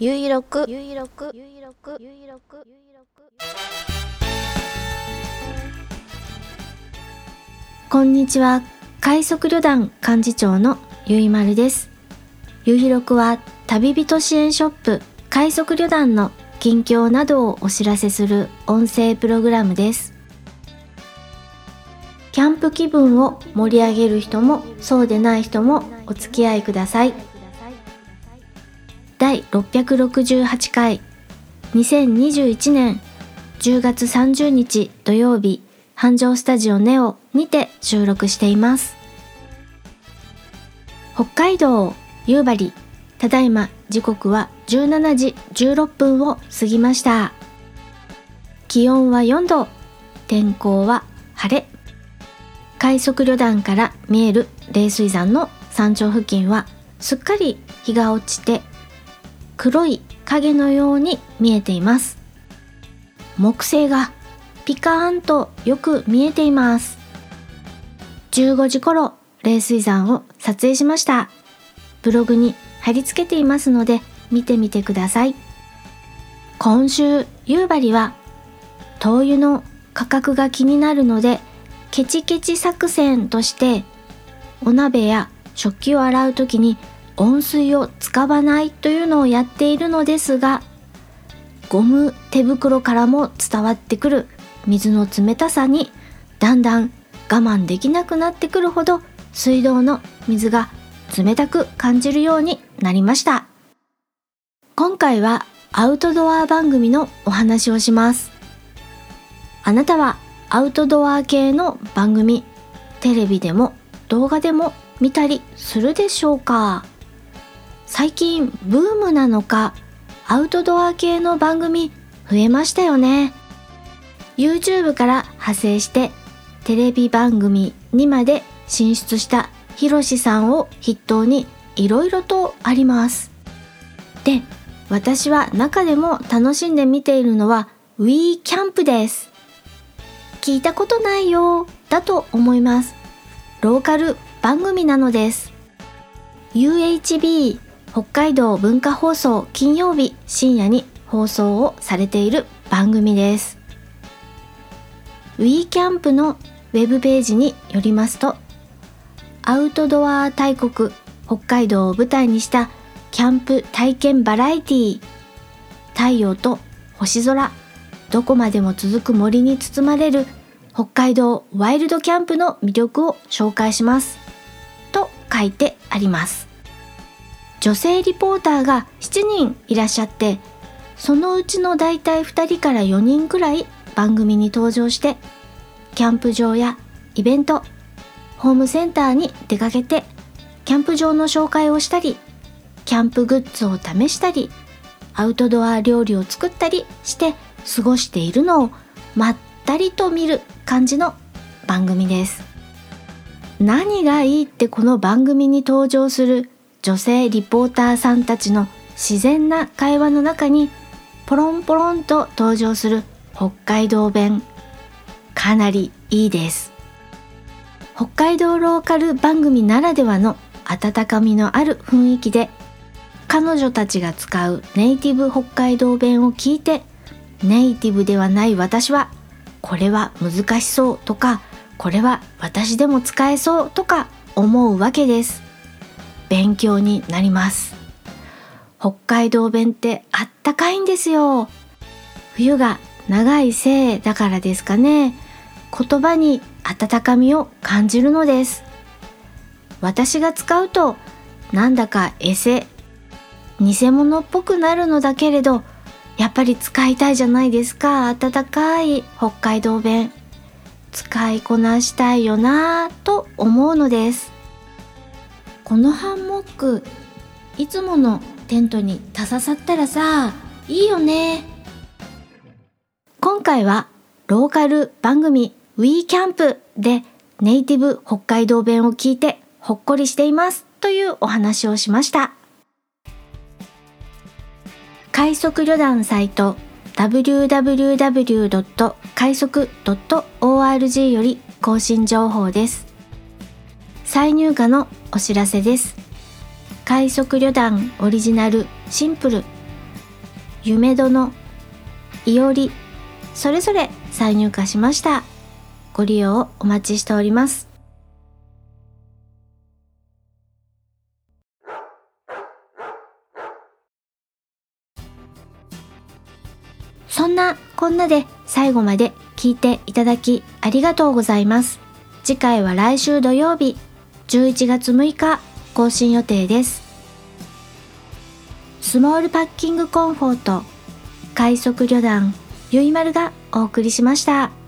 ゆいろくゆいろくゆいろくゆいろくゆいろくこんにちは。快速旅団幹事長のゆいまるです。ゆいろくは旅人支援ショップ。快速旅団の近況などをお知らせする音声プログラムです。キャンプ気分を盛り上げる人もそうでない人もお付き合いください。第668回。2021年10月30日土曜日繁盛スタジオネオにて収録しています。北海道夕張ただいま時刻は17時16分を過ぎました。気温は4度天候は晴れ。快速旅団から見える冷水山の山頂付近はすっかり日が落ちて黒い影のように見えています。木星がピカーンとよく見えています。15時頃冷水山を撮影しました。ブログに貼り付けていますので見てみてください。今週夕張は灯油の価格が気になるのでケチケチ作戦としてお鍋や食器を洗う時に温水を使わないというのをやっているのですがゴム手袋からも伝わってくる水の冷たさにだんだん我慢できなくなってくるほど水道の水が冷たく感じるようになりました。今回はアウトドア番組のお話をします。あなたはアウトドア系の番組テレビでも動画でも見たりするでしょうか？最近ブームなのかアウトドア系の番組増えましたよね。YouTube から派生してテレビ番組にまで進出したひろしさんを筆頭にいろいろとあります。で私は中でも楽しんで見ているのは We キャンプです。聞いたことないよだと思います。ローカル番組なのです。UHB 北海道文化放送金曜日深夜に放送をされている番組です。We キャンプのウェブページによりますとアウトドア大国北海道を舞台にしたキャンプ体験バラエティー太陽と星空どこまでも続く森に包まれる北海道ワイルドキャンプの魅力を紹介しますと書いてあります。女性リポーターが7人いらっしゃってそのうちのだいたい2人から4人くらい番組に登場してキャンプ場やイベントホームセンターに出かけてキャンプ場の紹介をしたりキャンプグッズを試したりアウトドア料理を作ったりして過ごしているのをまったりと見る感じの番組です。何がいいってこの番組に登場する女性リポーターさんたちの自然な会話の中にポロンポロンと登場する北海道弁かなりいいです。北海道ローカル番組ならではの温かみのある雰囲気で彼女たちが使うネイティブ北海道弁を聞いてネイティブではない私はこれは難しそうとかこれは私でも使えそうとか思うわけです。勉強になります。北海道弁ってあったかいんですよ。冬が長いせいだからですかね。言葉に温かみを感じるのです。私が使うとなんだかエセ偽物っぽくなるのだけれどやっぱり使いたいじゃないですか。温かい北海道弁。使いこなしたいよなぁと思うのです。このハンモックいつものテントにたささったらさいいよね今回はローカル番組 We キャンプでネイティブ北海道弁を聞いてほっこりしていますというお話をしました快速旅団サイト www. 快速 .org より更新情報です再入荷のお知らせです。快速旅団オリジナルシンプル。夢殿いおり。それぞれ再入荷しました。ご利用をお待ちしております。そんなこんなで最後まで聞いていただきありがとうございます。次回は来週土曜日。11月6日更新予定ですスモールパッキングコンフォート快速旅団ゆいまるがお送りしました。